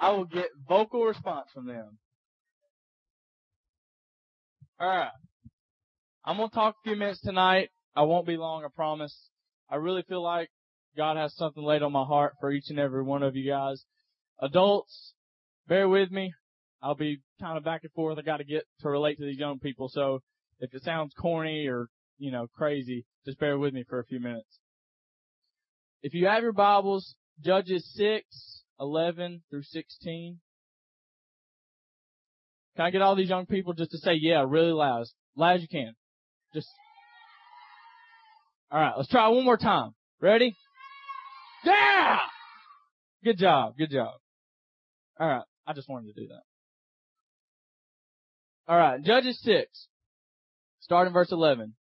I will get vocal response from them. Alright. I'm gonna talk a few minutes tonight. I won't be long, I promise. I really feel like God has something laid on my heart for each and every one of you guys. Adults, bear with me. I'll be kind of back and forth. I gotta get to relate to these young people. So if it sounds corny or, you know, crazy, just bear with me for a few minutes. If you have your Bibles, Judges 6, 11 through 16. Can I get all these young people just to say yeah really loud? As loud as you can. Just. Alright, let's try one more time. Ready? Yeah! Good job, good job. Alright, I just wanted to do that. Alright, Judges 6. Starting verse 11.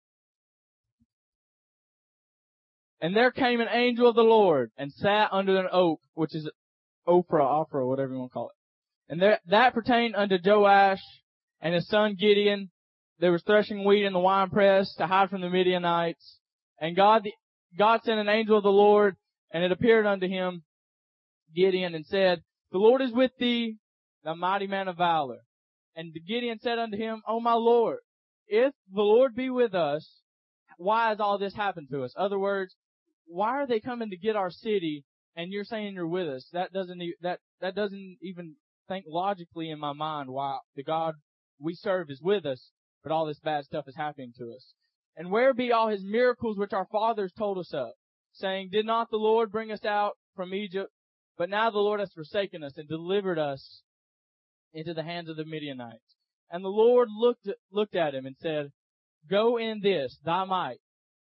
And there came an angel of the Lord and sat under an oak, which is Ophrah, Ophrah, whatever you want to call it. And there, that pertained unto Joash and his son Gideon. There was threshing wheat in the winepress to hide from the Midianites. And God, God sent an angel of the Lord and it appeared unto him, Gideon, and said, The Lord is with thee, the mighty man of valor. And Gideon said unto him, O my Lord, if the Lord be with us, why has all this happened to us? Other words, why are they coming to get our city and you're saying you're with us? That doesn't, that, that doesn't even think logically in my mind why the God we serve is with us, but all this bad stuff is happening to us. And where be all his miracles which our fathers told us of, saying, Did not the Lord bring us out from Egypt? But now the Lord has forsaken us and delivered us into the hands of the Midianites. And the Lord looked, looked at him and said, Go in this, thy might,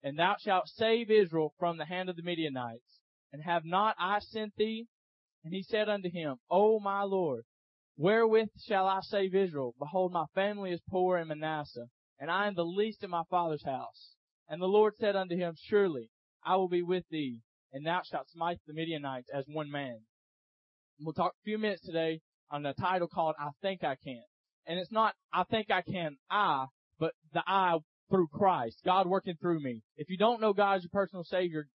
and thou shalt save Israel from the hand of the Midianites. And have not I sent thee? And he said unto him, O my Lord, wherewith shall I save Israel? Behold, my family is poor in Manasseh, and I am the least in my father's house. And the Lord said unto him, Surely I will be with thee, and thou shalt smite the Midianites as one man. We'll talk a few minutes today on a title called I Think I Can. And it's not I think I can I, but the I through Christ. God working through me. If you don't know God as your personal Savior,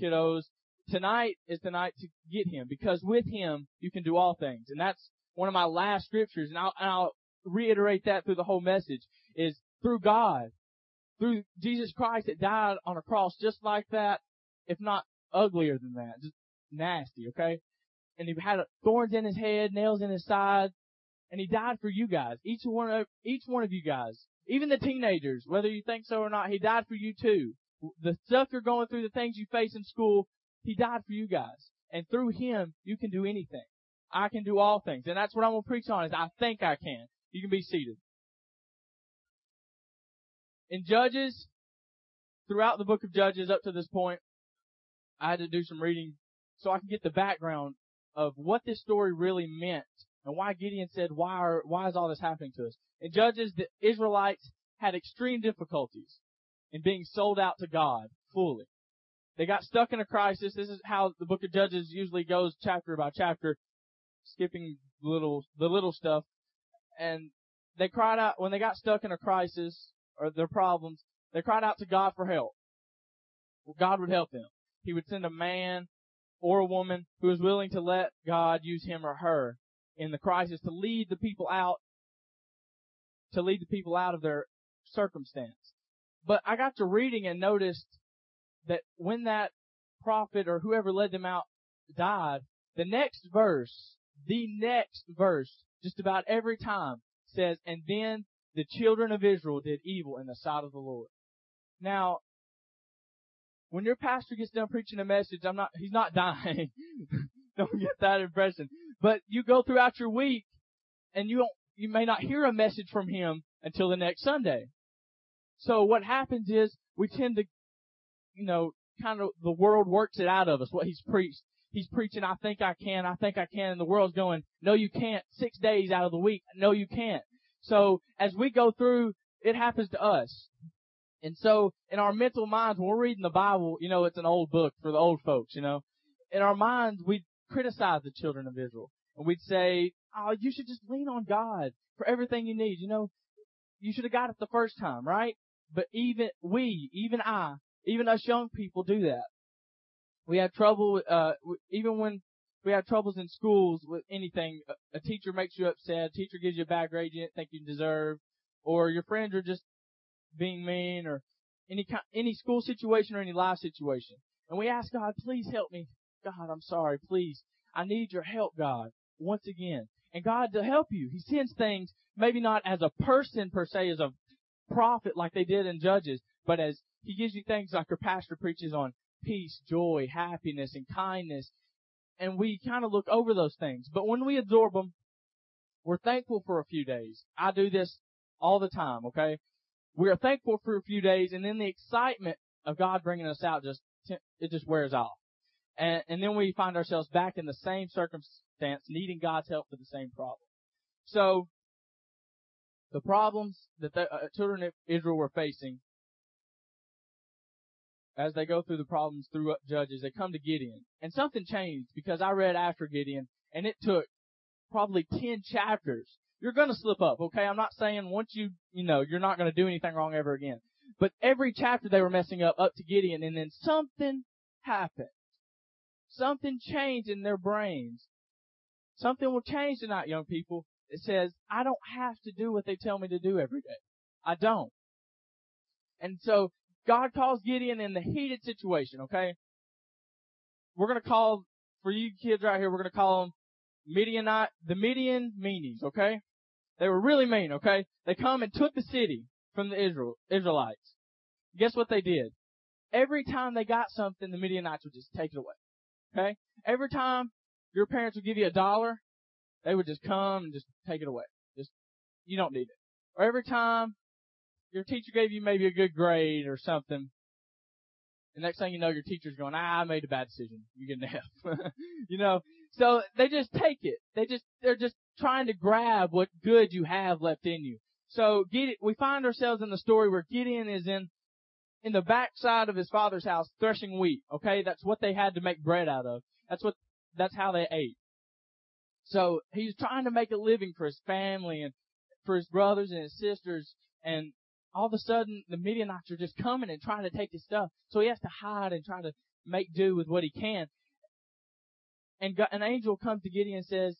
kiddos, tonight is the night to get Him because with Him you can do all things. And that's one of my last scriptures and I'll, and I'll reiterate that through the whole message is through God, through Jesus Christ that died on a cross just like that, if not uglier than that, just nasty, okay? And he had thorns in his head, nails in his side, and he died for you guys. Each one of, each one of you guys. Even the teenagers, whether you think so or not, he died for you too. The stuff you're going through, the things you face in school, he died for you guys. And through him, you can do anything. I can do all things. And that's what I'm going to preach on is I think I can. You can be seated. In Judges, throughout the book of Judges up to this point, I had to do some reading so I can get the background of what this story really meant and why Gideon said, why are, why is all this happening to us? In Judges, the Israelites had extreme difficulties in being sold out to God fully. They got stuck in a crisis. This is how the book of Judges usually goes chapter by chapter, skipping little, the little stuff. And they cried out, when they got stuck in a crisis, or their problems, they cried out to God for help. Well, God would help them. He would send a man or a woman who was willing to let God use him or her in the crisis to lead the people out, to lead the people out of their circumstance. But I got to reading and noticed that when that prophet or whoever led them out died, the next verse, the next verse, just about every time says, and then the children of Israel did evil in the sight of the Lord. Now, when your pastor gets done preaching a message, I'm not, he's not dying. don't get that impression. But you go throughout your week and you don't, you may not hear a message from him until the next Sunday. So what happens is we tend to, you know, kind of the world works it out of us what he's preached. He's preaching, I think I can, I think I can, and the world's going, no you can't, six days out of the week, no you can't. So as we go through, it happens to us. And so in our mental minds, when we're reading the Bible, you know, it's an old book for the old folks, you know. In our minds, we criticize the children of Israel. And we'd say, oh, you should just lean on God for everything you need. You know, you should have got it the first time, right? But even we, even I, even us young people do that. We have trouble, uh, even when we have troubles in schools with anything. A, a teacher makes you upset. A teacher gives you a bad grade you didn't think you deserve, or your friends are just being mean, or any kind, any school situation or any life situation. And we ask God, please help me. God, I'm sorry. Please, I need your help, God. Once again, and God to help you, He sends things maybe not as a person per se, as a prophet like they did in Judges, but as He gives you things like your pastor preaches on peace, joy, happiness, and kindness. And we kind of look over those things. But when we absorb them, we're thankful for a few days. I do this all the time, okay? We are thankful for a few days and then the excitement of God bringing us out just, it just wears off. And, and then we find ourselves back in the same circumstance, needing God's help for the same problem. So, the problems that the uh, children of Israel were facing as they go through the problems through up Judges, they come to Gideon. And something changed because I read after Gideon and it took probably 10 chapters. You're gonna slip up, okay? I'm not saying once you, you know, you're not gonna do anything wrong ever again. But every chapter they were messing up up to Gideon and then something happened. Something changed in their brains. Something will change tonight, young people. It says, I don't have to do what they tell me to do every day. I don't. And so God calls Gideon in the heated situation, okay? We're gonna call, for you kids right here, we're gonna call them Midianite, the Midian meanies, okay? They were really mean, okay? They come and took the city from the Israel, Israelites. Guess what they did? Every time they got something, the Midianites would just take it away. Okay? Every time your parents would give you a dollar, they would just come and just take it away. Just, you don't need it. Or every time your teacher gave you maybe a good grade or something. The next thing you know, your teacher's going, ah, I made a bad decision. You get an F. you know, so they just take it. They just, they're just trying to grab what good you have left in you. So Gideon, we find ourselves in the story where Gideon is in, in the backside of his father's house threshing wheat. Okay. That's what they had to make bread out of. That's what, that's how they ate. So he's trying to make a living for his family and for his brothers and his sisters and all of a sudden the Midianites are just coming and trying to take his stuff. So he has to hide and try to make do with what he can. And God, an angel comes to Gideon and says,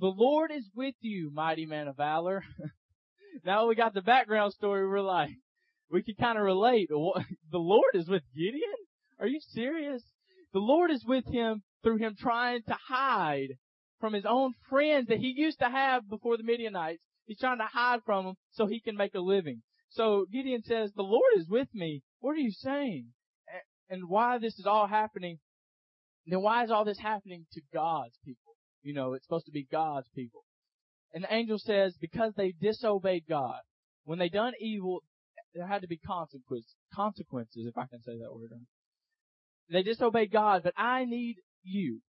the Lord is with you, mighty man of valor. now we got the background story, we're like, we can kind of relate. The Lord is with Gideon? Are you serious? The Lord is with him through him trying to hide from his own friends that he used to have before the Midianites. He's trying to hide from them so he can make a living. So Gideon says, the Lord is with me. What are you saying? And why this is all happening, then why is all this happening to God's people? You know, it's supposed to be God's people. And the angel says, because they disobeyed God, when they done evil, there had to be consequences, consequences, if I can say that word. They disobeyed God, but I need you.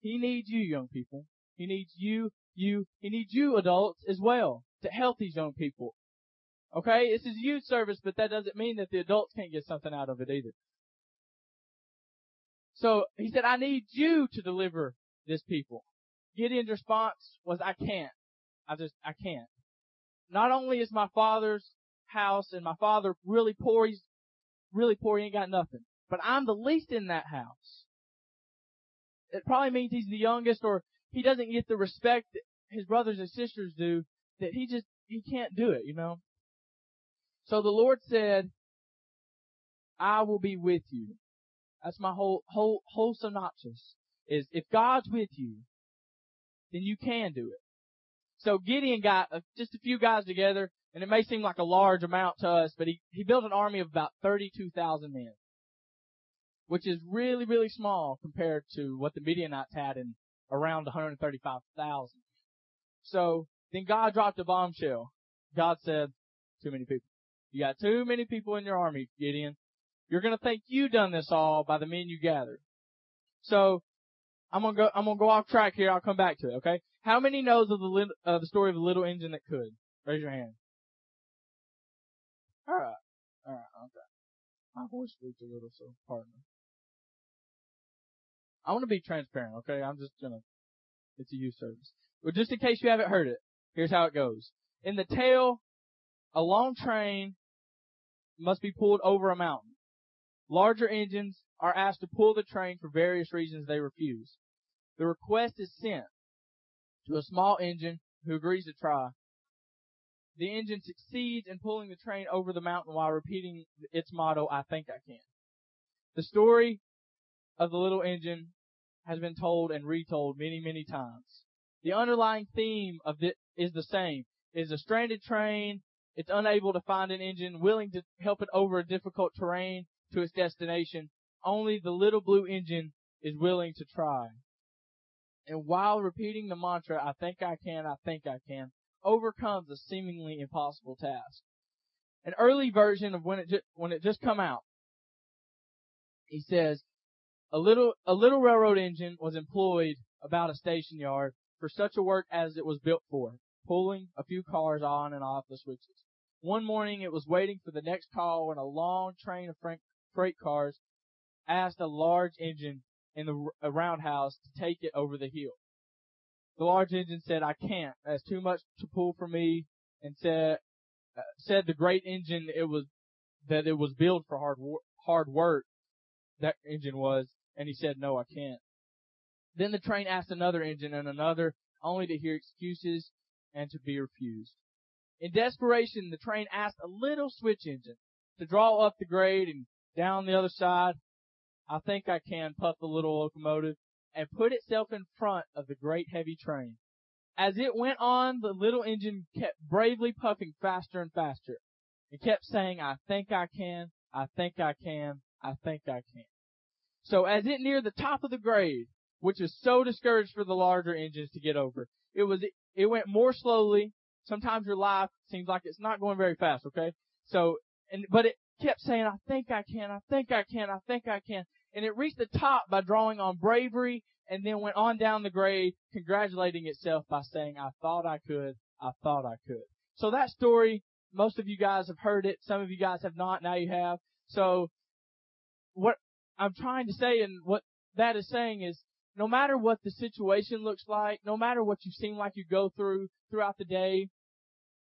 He needs you, young people. He needs you, you, he needs you adults as well to help these young people. Okay? This is youth service, but that doesn't mean that the adults can't get something out of it either. So he said, I need you to deliver this people. Gideon's response was, I can't. I just, I can't. Not only is my father's house and my father really poor, he's really poor, he ain't got nothing. But I'm the least in that house. It probably means he's the youngest or he doesn't get the respect that his brothers and sisters do, that he just, he can't do it, you know? So the Lord said, I will be with you. That's my whole, whole, whole synopsis is if God's with you, then you can do it. So Gideon got uh, just a few guys together, and it may seem like a large amount to us, but he, he built an army of about 32,000 men, which is really, really small compared to what the Midianites had in around 135,000. So then God dropped a bombshell. God said, too many people. You got too many people in your army, Gideon. You're gonna think you done this all by the men you gathered. So, I'm gonna go, I'm gonna go off track here, I'll come back to it, okay? How many knows of the, uh, the story of the little engine that could? Raise your hand. Alright. Alright, okay. My voice leaks a little, so pardon me. I want to be transparent, okay? I'm just gonna, it's a youth service. But just in case you haven't heard it, here's how it goes. In the tale a long train must be pulled over a mountain. Larger engines are asked to pull the train for various reasons they refuse. The request is sent to a small engine who agrees to try. The engine succeeds in pulling the train over the mountain while repeating its motto, I think I can. The story of the little engine has been told and retold many, many times. The underlying theme of it is the same. It is a stranded train. It's unable to find an engine willing to help it over a difficult terrain to its destination. Only the little blue engine is willing to try. And while repeating the mantra, I think I can, I think I can, overcomes a seemingly impossible task. An early version of when it just, when it just come out, he says, a little, a little railroad engine was employed about a station yard for such a work as it was built for, pulling a few cars on and off the switches. One morning it was waiting for the next call when a long train of freight cars asked a large engine in the roundhouse to take it over the hill. The large engine said, I can't. That's too much to pull for me and said, uh, said the great engine it was, that it was built for hard, hard work. That engine was, and he said, no, I can't. Then the train asked another engine and another, only to hear excuses and to be refused. In desperation, the train asked a little switch engine to draw up the grade and down the other side. I think I can, puffed the little locomotive, and put itself in front of the great heavy train. As it went on, the little engine kept bravely puffing faster and faster. It kept saying, I think I can, I think I can, I think I can. So as it neared the top of the grade, which is so discouraged for the larger engines to get over, it was, it went more slowly. Sometimes your life seems like it's not going very fast, okay? So, and, but it kept saying, I think I can, I think I can, I think I can. And it reached the top by drawing on bravery and then went on down the grade, congratulating itself by saying, I thought I could, I thought I could. So that story, most of you guys have heard it, some of you guys have not, now you have. So, what I'm trying to say and what that is saying is, no matter what the situation looks like, no matter what you seem like you go through throughout the day,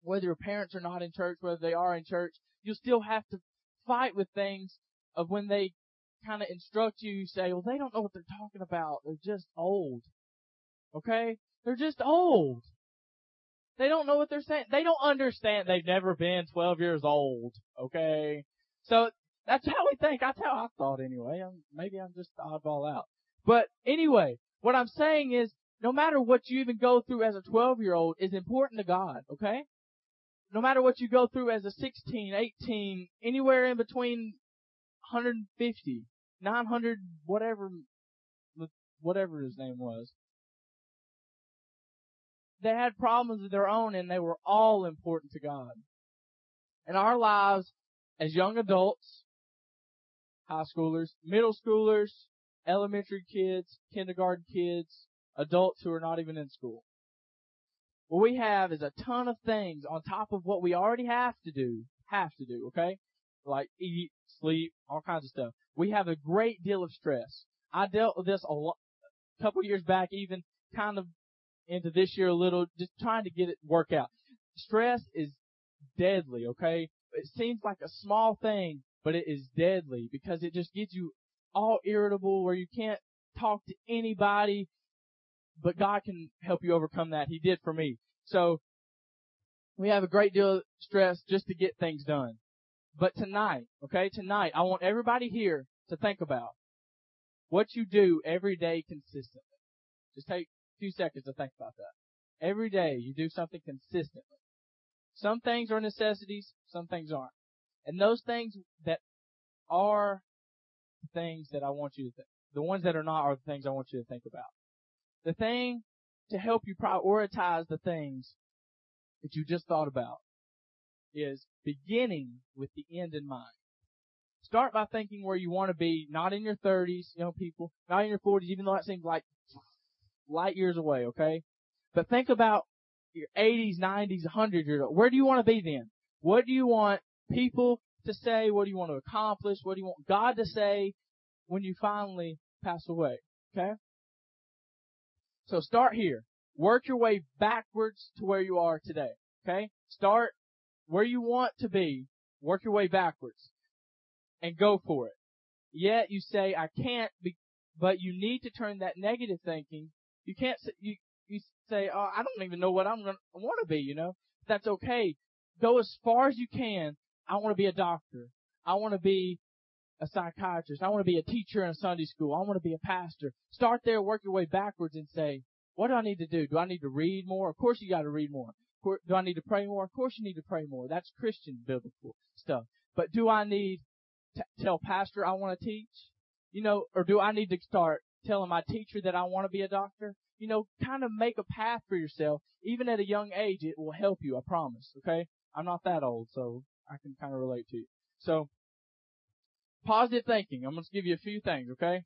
whether your parents are not in church, whether they are in church, you'll still have to fight with things of when they kind of instruct you, you say, well, they don't know what they're talking about. They're just old. Okay? They're just old. They don't know what they're saying. They don't understand. They've never been 12 years old. Okay? So that's how we think. That's how I thought anyway. I'm, maybe I'm just oddball out. But anyway, what I'm saying is, no matter what you even go through as a 12 year old is important to God, okay? No matter what you go through as a 16, 18, anywhere in between 150, 900, whatever, whatever his name was. They had problems of their own and they were all important to God. In our lives, as young adults, high schoolers, middle schoolers, elementary kids, kindergarten kids, adults who are not even in school. What we have is a ton of things on top of what we already have to do, have to do, okay? Like eat, sleep, all kinds of stuff. We have a great deal of stress. I dealt with this a lo- couple years back, even kind of into this year a little, just trying to get it work out. Stress is deadly, okay? It seems like a small thing, but it is deadly because it just gets you all irritable where you can't talk to anybody, but God can help you overcome that. He did for me. So, we have a great deal of stress just to get things done. But tonight, okay, tonight, I want everybody here to think about what you do every day consistently. Just take a few seconds to think about that. Every day you do something consistently. Some things are necessities, some things aren't. And those things that are things that I want you to think. The ones that are not are the things I want you to think about. The thing to help you prioritize the things that you just thought about is beginning with the end in mind. Start by thinking where you want to be, not in your 30s, young know, people, not in your 40s, even though that seems like light years away, okay? But think about your 80s, 90s, 100 years old. Where do you want to be then? What do you want people to say? What do you want to accomplish? What do you want God to say when you finally pass away? Okay? So start here. Work your way backwards to where you are today. Okay? Start where you want to be. Work your way backwards. And go for it. Yet you say, I can't be, but you need to turn that negative thinking You can't say, you, you say, oh, I don't even know what I'm going to want to be, you know? That's okay. Go as far as you can. I want to be a doctor. I want to be a psychiatrist. I want to be a teacher in a Sunday school. I want to be a pastor. Start there, work your way backwards and say, what do I need to do? Do I need to read more? Of course you got to read more. Do I need to pray more? Of course you need to pray more. That's Christian biblical stuff. But do I need to tell pastor I want to teach? You know, or do I need to start telling my teacher that I want to be a doctor? You know, kind of make a path for yourself. Even at a young age, it will help you, I promise, okay? I'm not that old, so I can kind of relate to you. So, positive thinking. I'm going to give you a few things, okay?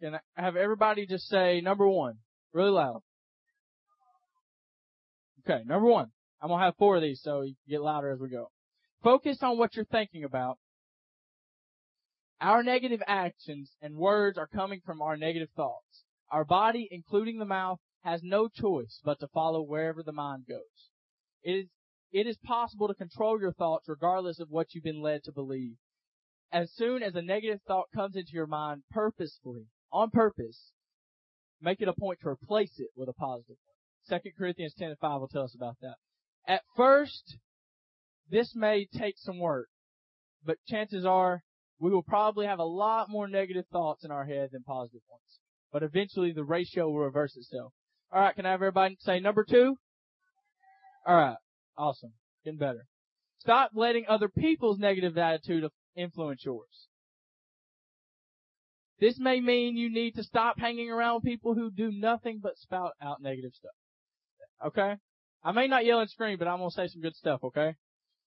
Can I have everybody just say number one, really loud? Okay, number one. I'm gonna have four of these so you get louder as we go. Focus on what you're thinking about. Our negative actions and words are coming from our negative thoughts. Our body, including the mouth, has no choice but to follow wherever the mind goes. It is, it is possible to control your thoughts regardless of what you've been led to believe. As soon as a negative thought comes into your mind purposefully, on purpose, make it a point to replace it with a positive one. Second Corinthians 10 and 5 will tell us about that. At first, this may take some work, but chances are we will probably have a lot more negative thoughts in our head than positive ones. But eventually the ratio will reverse itself. Alright, can I have everybody say number two? Alright, awesome. Getting better. Stop letting other people's negative attitude influence yours. This may mean you need to stop hanging around people who do nothing but spout out negative stuff. Okay? I may not yell and scream, but I'm gonna say some good stuff, okay?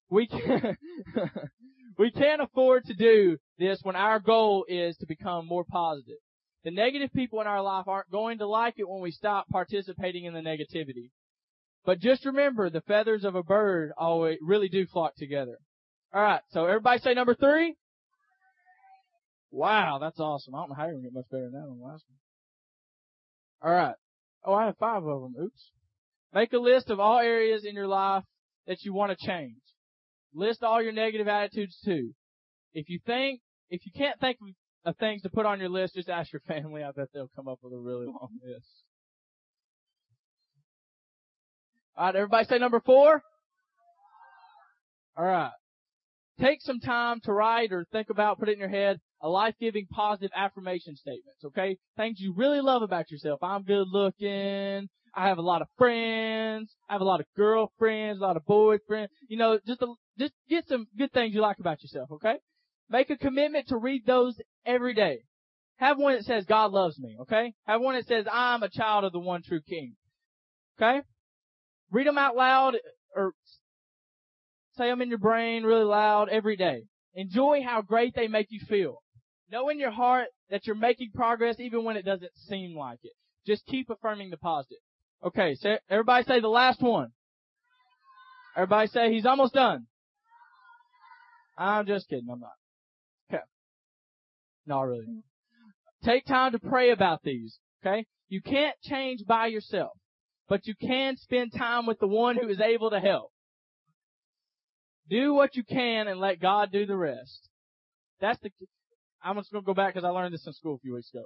We can, we can't afford to do this when our goal is to become more positive. The negative people in our life aren't going to like it when we stop participating in the negativity. But just remember, the feathers of a bird always really do flock together. Alright, so everybody say number three? Wow, that's awesome. I don't know how you're gonna get much better than that on the last one. Alright. Oh, I have five of them. Oops. Make a list of all areas in your life that you want to change. List all your negative attitudes too. If you think, if you can't think of things to put on your list, just ask your family. I bet they'll come up with a really long list. Alright, everybody say number four? Alright. Take some time to write or think about, put it in your head, a life-giving positive affirmation statements, okay? Things you really love about yourself. I'm good looking. I have a lot of friends. I have a lot of girlfriends, a lot of boyfriends. You know, just a, just get some good things you like about yourself, okay? Make a commitment to read those every day. Have one that says God loves me, okay? Have one that says I'm a child of the one true King. Okay? Read them out loud or say them in your brain really loud every day. Enjoy how great they make you feel. Know in your heart that you're making progress even when it doesn't seem like it. Just keep affirming the positive. Okay, so everybody say the last one. Everybody say he's almost done. I'm just kidding, I'm not. Okay. No, really. Take time to pray about these, okay? You can't change by yourself, but you can spend time with the one who is able to help. Do what you can and let God do the rest. That's the, I'm just gonna go back because I learned this in school a few weeks ago.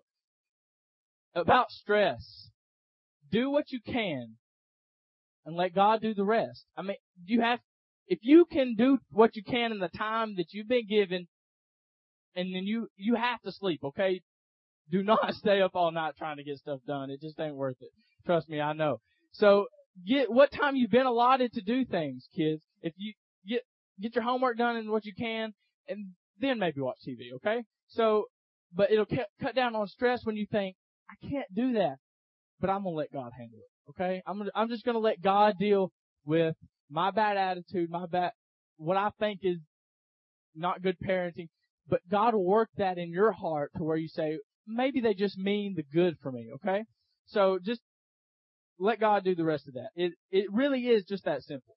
About stress do what you can and let God do the rest. I mean, you have, if you can do what you can in the time that you've been given, and then you, you have to sleep, okay? Do not stay up all night trying to get stuff done. It just ain't worth it. Trust me, I know. So, get, what time you've been allotted to do things, kids. If you get, get your homework done and what you can, and then maybe watch TV, okay? So, but it'll cut down on stress when you think, I can't do that but I'm gonna let God handle it. Okay? I'm gonna, I'm just gonna let God deal with my bad attitude, my bad, what I think is not good parenting, but God will work that in your heart to where you say, maybe they just mean the good for me, okay? So just let God do the rest of that. It, it really is just that simple.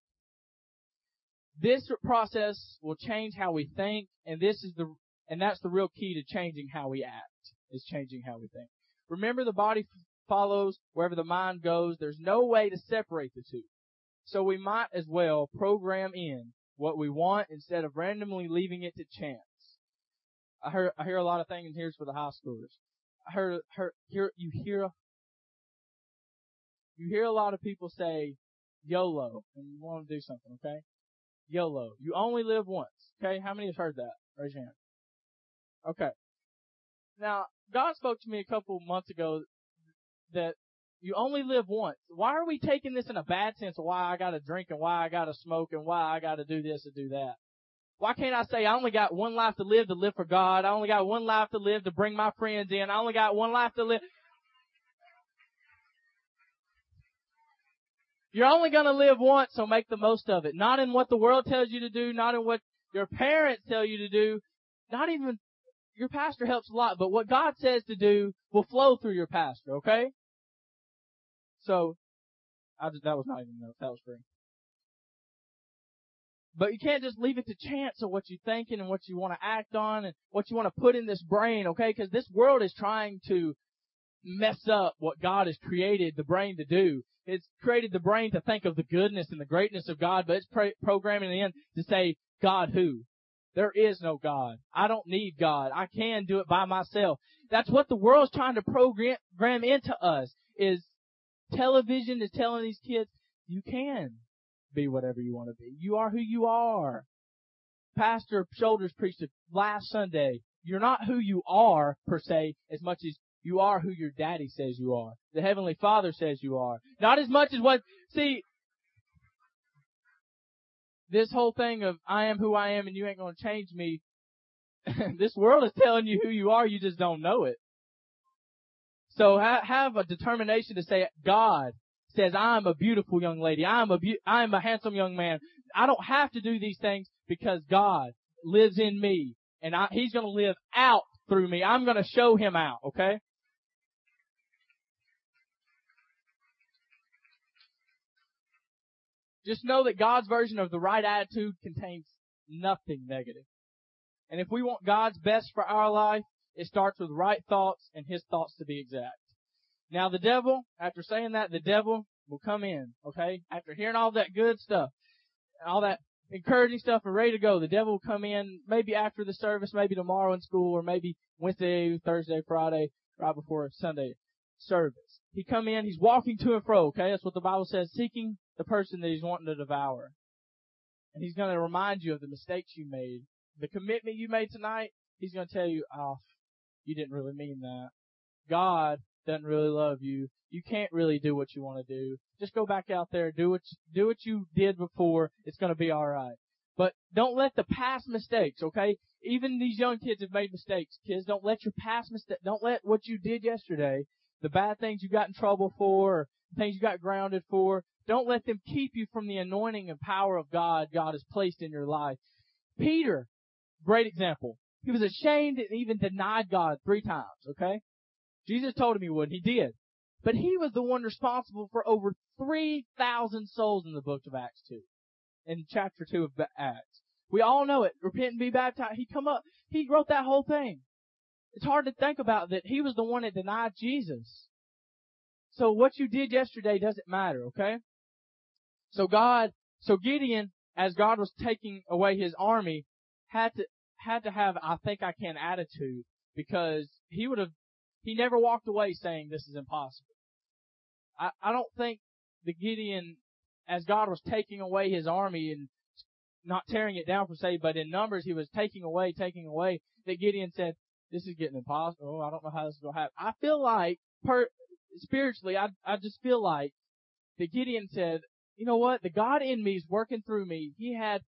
This process will change how we think, and this is the, and that's the real key to changing how we act, is changing how we think. Remember the body follows, wherever the mind goes. There's no way to separate the two. So we might as well program in what we want instead of randomly leaving it to chance. I hear, I hear a lot of things here for the high schoolers. I heard, heard, hear, you hear, you hear a lot of people say YOLO, and you want to do something, okay? YOLO. You only live once, okay? How many have heard that? Raise your hand. Okay. Now, God spoke to me a couple months ago that you only live once. Why are we taking this in a bad sense of why I gotta drink and why I gotta smoke and why I gotta do this and do that? Why can't I say I only got one life to live to live for God? I only got one life to live to bring my friends in. I only got one life to live. You're only gonna live once, so make the most of it. Not in what the world tells you to do, not in what your parents tell you to do, not even your pastor helps a lot, but what God says to do will flow through your pastor, okay? So, I just, that was not even enough. That was free. But you can't just leave it to chance of what you're thinking and what you want to act on and what you want to put in this brain, okay? Because this world is trying to mess up what God has created the brain to do. It's created the brain to think of the goodness and the greatness of God, but it's pro- programming in to say, God who? There is no God. I don't need God. I can do it by myself. That's what the world's trying to program into us is television is telling these kids, you can be whatever you want to be. You are who you are. Pastor Shoulders preached last Sunday. You're not who you are per se as much as you are who your daddy says you are. The Heavenly Father says you are. Not as much as what, see, this whole thing of I am who I am and you ain't gonna change me, this world is telling you who you are, you just don't know it. So ha- have a determination to say, God says, I'm a beautiful young lady. I'm a be- I'm a handsome young man. I don't have to do these things because God lives in me and I, He's gonna live out through me. I'm gonna show Him out, okay? Just know that God's version of the right attitude contains nothing negative. And if we want God's best for our life, it starts with right thoughts and His thoughts to be exact. Now the devil, after saying that, the devil will come in, okay? After hearing all that good stuff, all that encouraging stuff and ready to go, the devil will come in maybe after the service, maybe tomorrow in school, or maybe Wednesday, Thursday, Friday, right before Sunday service. He come in, he's walking to and fro, okay? That's what the Bible says, seeking the person that he's wanting to devour. And he's going to remind you of the mistakes you made. The commitment you made tonight, he's going to tell you, oh, you didn't really mean that. God doesn't really love you. You can't really do what you want to do. Just go back out there, do what, do what you did before. It's going to be alright. But don't let the past mistakes, okay? Even these young kids have made mistakes. Kids, don't let your past mistake, don't let what you did yesterday, the bad things you got in trouble for, or things you got grounded for, don't let them keep you from the anointing and power of God God has placed in your life. Peter, great example. He was ashamed and even denied God three times, okay? Jesus told him he would, and he did. But he was the one responsible for over 3,000 souls in the book of Acts 2. In chapter 2 of Acts. We all know it. Repent and be baptized. He come up, he wrote that whole thing. It's hard to think about that he was the one that denied Jesus. So what you did yesterday doesn't matter, okay? So God, so Gideon, as God was taking away his army, had to, had to have, I think I can attitude because he would have, he never walked away saying this is impossible. I, I don't think the Gideon, as God was taking away his army and not tearing it down per se, but in numbers he was taking away, taking away, that Gideon said, this is getting impossible. Oh, I don't know how this is going to happen. I feel like, per, spiritually, I, I just feel like that Gideon said, you know what? The God in me is working through me. He had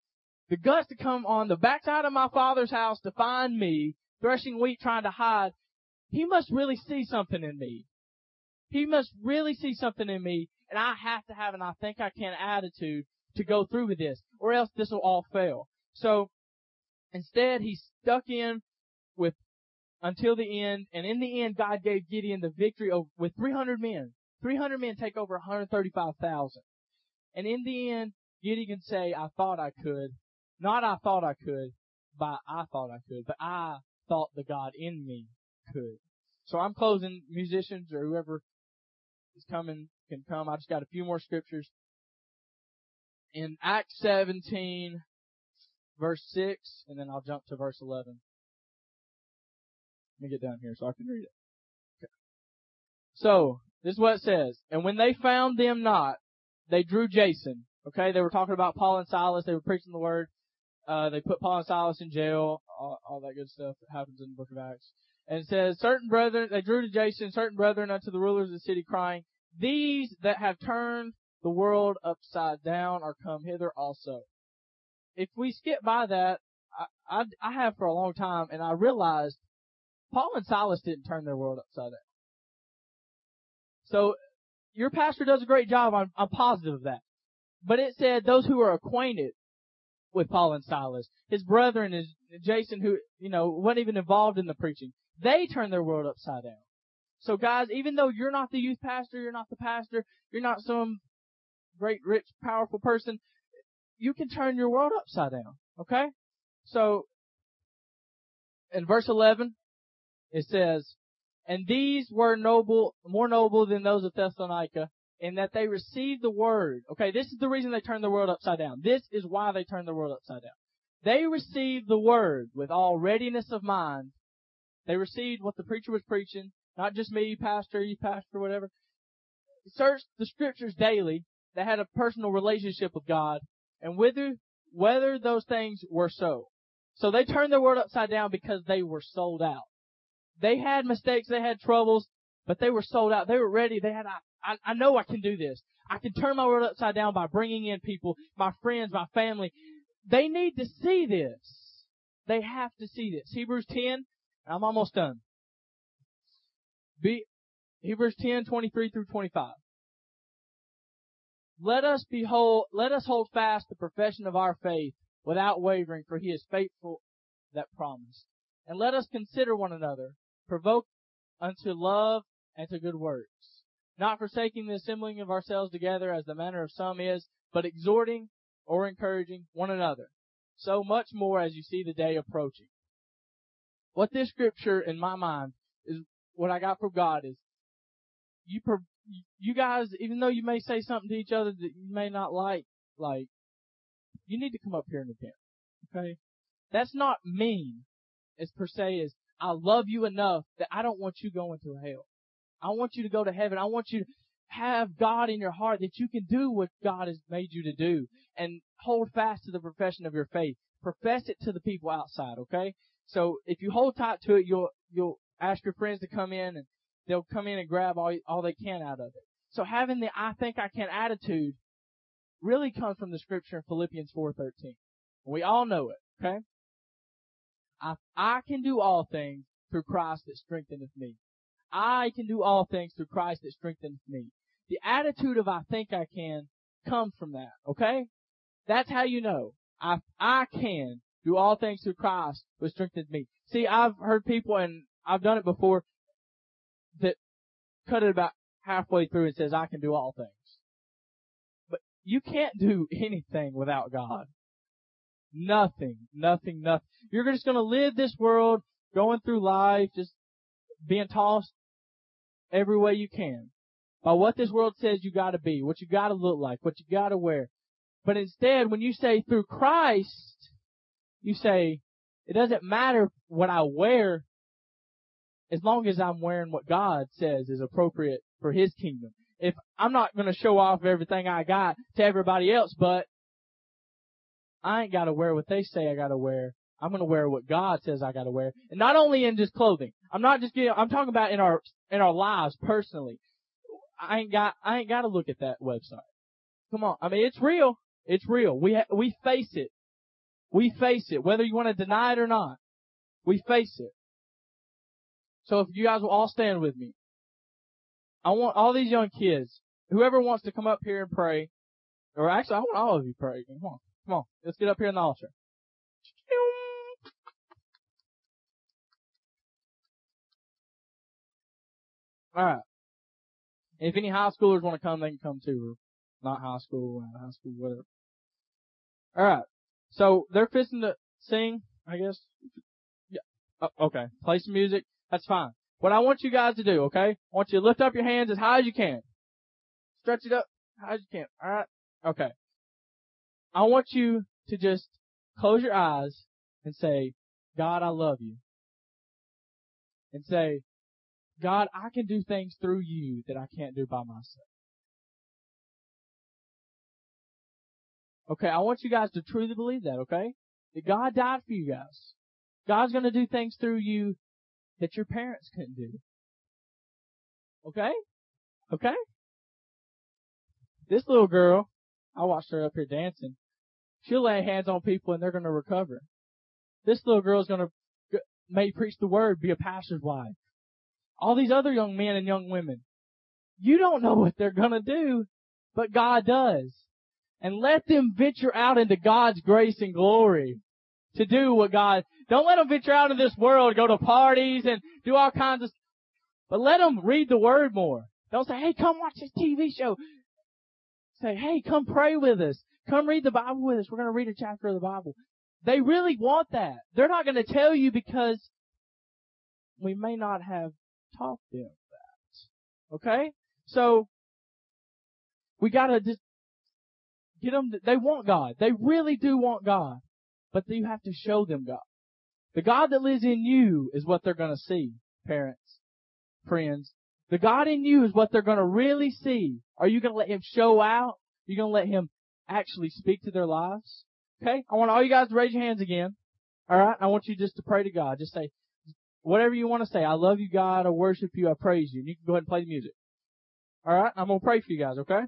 the guts to come on the backside of my father's house to find me, threshing wheat trying to hide. He must really see something in me. He must really see something in me, and I have to have an I think I can attitude to go through with this, or else this will all fail. So, instead, he stuck in with until the end, and in the end, God gave Gideon the victory with 300 men. 300 men take over 135,000. And in the end, Gideon can say, I thought I could. Not I thought I could, but I thought I could, but I thought the God in me could. So I'm closing musicians or whoever is coming can come. I just got a few more scriptures. In Acts 17, verse 6, and then I'll jump to verse 11. Let me get down here so I can read it. So, this is what it says. And when they found them not, they drew Jason. Okay, they were talking about Paul and Silas. They were preaching the word. Uh, they put Paul and Silas in jail. All, all that good stuff that happens in the book of Acts. And it says, certain brethren, they drew to Jason, certain brethren unto the rulers of the city crying, these that have turned the world upside down are come hither also. If we skip by that, I, I, I have for a long time and I realized Paul and Silas didn't turn their world upside down. So your pastor does a great job. I'm, I'm positive of that. But it said those who are acquainted with Paul and Silas, his brethren is Jason who, you know, wasn't even involved in the preaching. They turned their world upside down. So guys, even though you're not the youth pastor, you're not the pastor, you're not some great, rich, powerful person, you can turn your world upside down. Okay? So, in verse 11, it says, And these were noble, more noble than those of Thessalonica, in that they received the word. Okay, this is the reason they turned the world upside down. This is why they turned the world upside down. They received the word with all readiness of mind. They received what the preacher was preaching, not just me, pastor, you pastor, whatever. Searched the scriptures daily. They had a personal relationship with God, and whether whether those things were so. So they turned the world upside down because they were sold out. They had mistakes, they had troubles, but they were sold out. They were ready. They had, I, I know I can do this. I can turn my world upside down by bringing in people, my friends, my family. They need to see this. They have to see this. Hebrews 10, I'm almost done. Be, Hebrews 10, 23 through 25. Let us behold, let us hold fast the profession of our faith without wavering, for he is faithful that promised. And let us consider one another, provoke unto love and to good works, not forsaking the assembling of ourselves together as the manner of some is, but exhorting or encouraging one another, so much more as you see the day approaching. What this scripture in my mind is what I got from God is you you guys, even though you may say something to each other that you may not like, like, you need to come up here and repent. Okay? That's not mean as per se as I love you enough that I don't want you going to hell. I want you to go to heaven. I want you to have God in your heart that you can do what God has made you to do and hold fast to the profession of your faith. Profess it to the people outside, okay? So if you hold tight to it, you'll, you'll ask your friends to come in and they'll come in and grab all, all they can out of it. So having the I think I can attitude really comes from the scripture in Philippians 4:13. We all know it, okay? I, I can do all things through Christ that strengtheneth me. I can do all things through Christ that strengtheneth me. The attitude of I think I can comes from that, okay? That's how you know. I, I can do all things through Christ who strengthens me. See, I've heard people, and I've done it before, that cut it about halfway through and says, I can do all things. But you can't do anything without God. Nothing, nothing, nothing. You're just gonna live this world, going through life, just being tossed every way you can. By what this world says you gotta be, what you gotta look like, what you gotta wear. But instead, when you say through Christ, you say, it doesn't matter what I wear, as long as I'm wearing what God says is appropriate for His kingdom. If I'm not going to show off everything I got to everybody else, but I ain't got to wear what they say I got to wear. I'm going to wear what God says I got to wear, and not only in just clothing. I'm not just getting. I'm talking about in our in our lives personally. I ain't got. I ain't got to look at that website. Come on. I mean, it's real. It's real. We ha- we face it. We face it, whether you want to deny it or not. We face it. So if you guys will all stand with me. I want all these young kids, whoever wants to come up here and pray, or actually I want all of you praying. Come on. Come on. Let's get up here in the altar. Alright. If any high schoolers want to come, they can come too. Not high school, uh, high school, whatever. Alright. So they're fixing to sing, I guess. Yeah. Oh, okay. Play some music. That's fine. What I want you guys to do, okay? I want you to lift up your hands as high as you can. Stretch it up as high as you can. Alright? Okay. I want you to just close your eyes and say, God, I love you. And say, God, I can do things through you that I can't do by myself. Okay, I want you guys to truly believe that, okay? That God died for you guys. God's gonna do things through you that your parents couldn't do. Okay? Okay? This little girl, I watched her up here dancing. She'll lay hands on people and they're gonna recover. This little girl's gonna may preach the word, be a pastor's wife. All these other young men and young women. You don't know what they're gonna do, but God does and let them venture out into God's grace and glory to do what God, don't let them venture out in this world, go to parties and do all kinds of, but let them read the Word more. Don't say, hey, come watch this TV show. Say, hey, come pray with us. Come read the Bible with us. We're going to read a chapter of the Bible. They really want that. They're not going to tell you because we may not have taught them that. Okay? So, we gotta just Get them, they want God. They really do want God. But you have to show them God. The God that lives in you is what they're gonna see, parents, friends. The God in you is what they're gonna really see. Are you gonna let Him show out? Are you gonna let Him actually speak to their lives? Okay? I want all you guys to raise your hands again. Alright? I want you just to pray to God. Just say, whatever you want to say. I love you, God. I worship you. I praise you. And you can go ahead and play the music. Alright? I'm gonna pray for you guys, okay?